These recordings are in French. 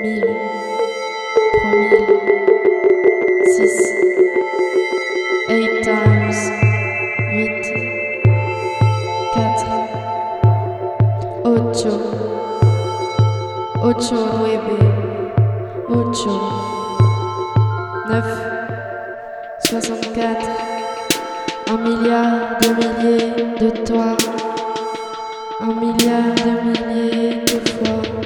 mille trois mille six eight times huit quatre ocho ocho nueve ocho neuf soixante quatre un milliard de milliers de fois un milliard de milliers de fois.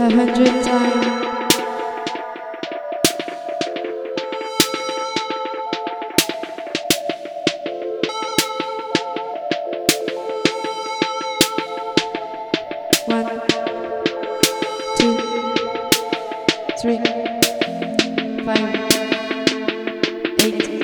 A hundred times. One, two, three, five, eight,